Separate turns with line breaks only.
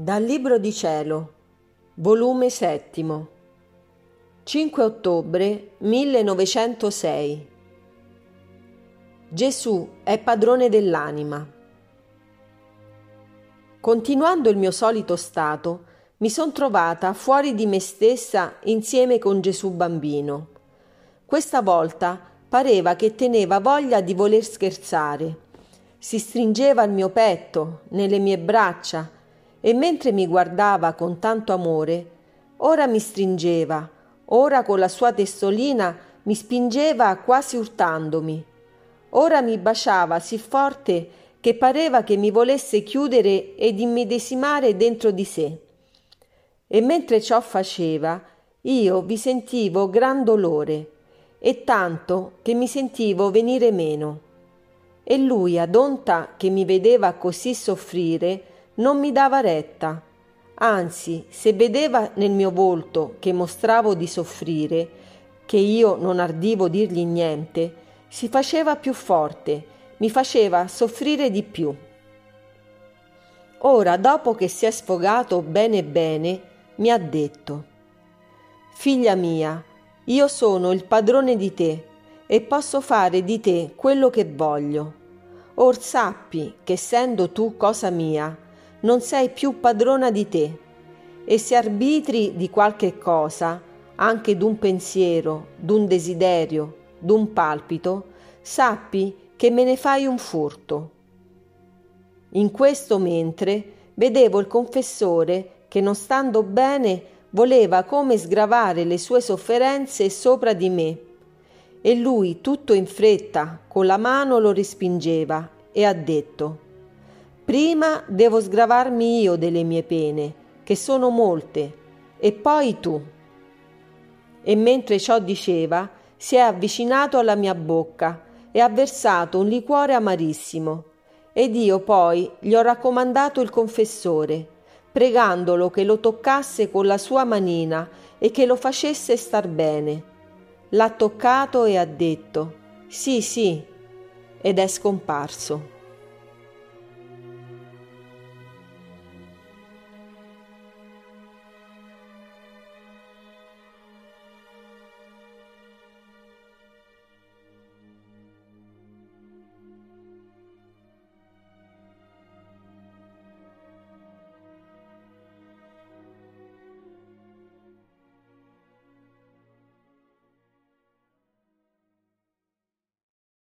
Dal Libro di Cielo, volume settimo, 5 ottobre 1906. Gesù è padrone dell'anima. Continuando il mio solito stato, mi son trovata fuori di me stessa insieme con Gesù bambino. Questa volta pareva che teneva voglia di voler scherzare. Si stringeva al mio petto, nelle mie braccia, e mentre mi guardava con tanto amore, ora mi stringeva, ora con la sua testolina mi spingeva quasi urtandomi, ora mi baciava sì forte che pareva che mi volesse chiudere ed immedesimare dentro di sé. E mentre ciò faceva, io vi sentivo gran dolore, e tanto che mi sentivo venire meno. E lui, adonta che mi vedeva così soffrire, non mi dava retta. Anzi, se vedeva nel mio volto che mostravo di soffrire, che io non ardivo dirgli niente, si faceva più forte, mi faceva soffrire di più. Ora, dopo che si è sfogato bene bene, mi ha detto Figlia mia, io sono il padrone di te e posso fare di te quello che voglio. Or sappi che essendo tu cosa mia, non sei più padrona di te e se arbitri di qualche cosa, anche d'un pensiero, d'un desiderio, d'un palpito, sappi che me ne fai un furto. In questo mentre vedevo il confessore che non stando bene voleva come sgravare le sue sofferenze sopra di me e lui tutto in fretta con la mano lo respingeva e ha detto Prima devo sgravarmi io delle mie pene, che sono molte, e poi tu. E mentre ciò diceva, si è avvicinato alla mia bocca e ha versato un liquore amarissimo. Ed io poi gli ho raccomandato il confessore, pregandolo che lo toccasse con la sua manina e che lo facesse star bene. L'ha toccato e ha detto sì, sì, ed è scomparso.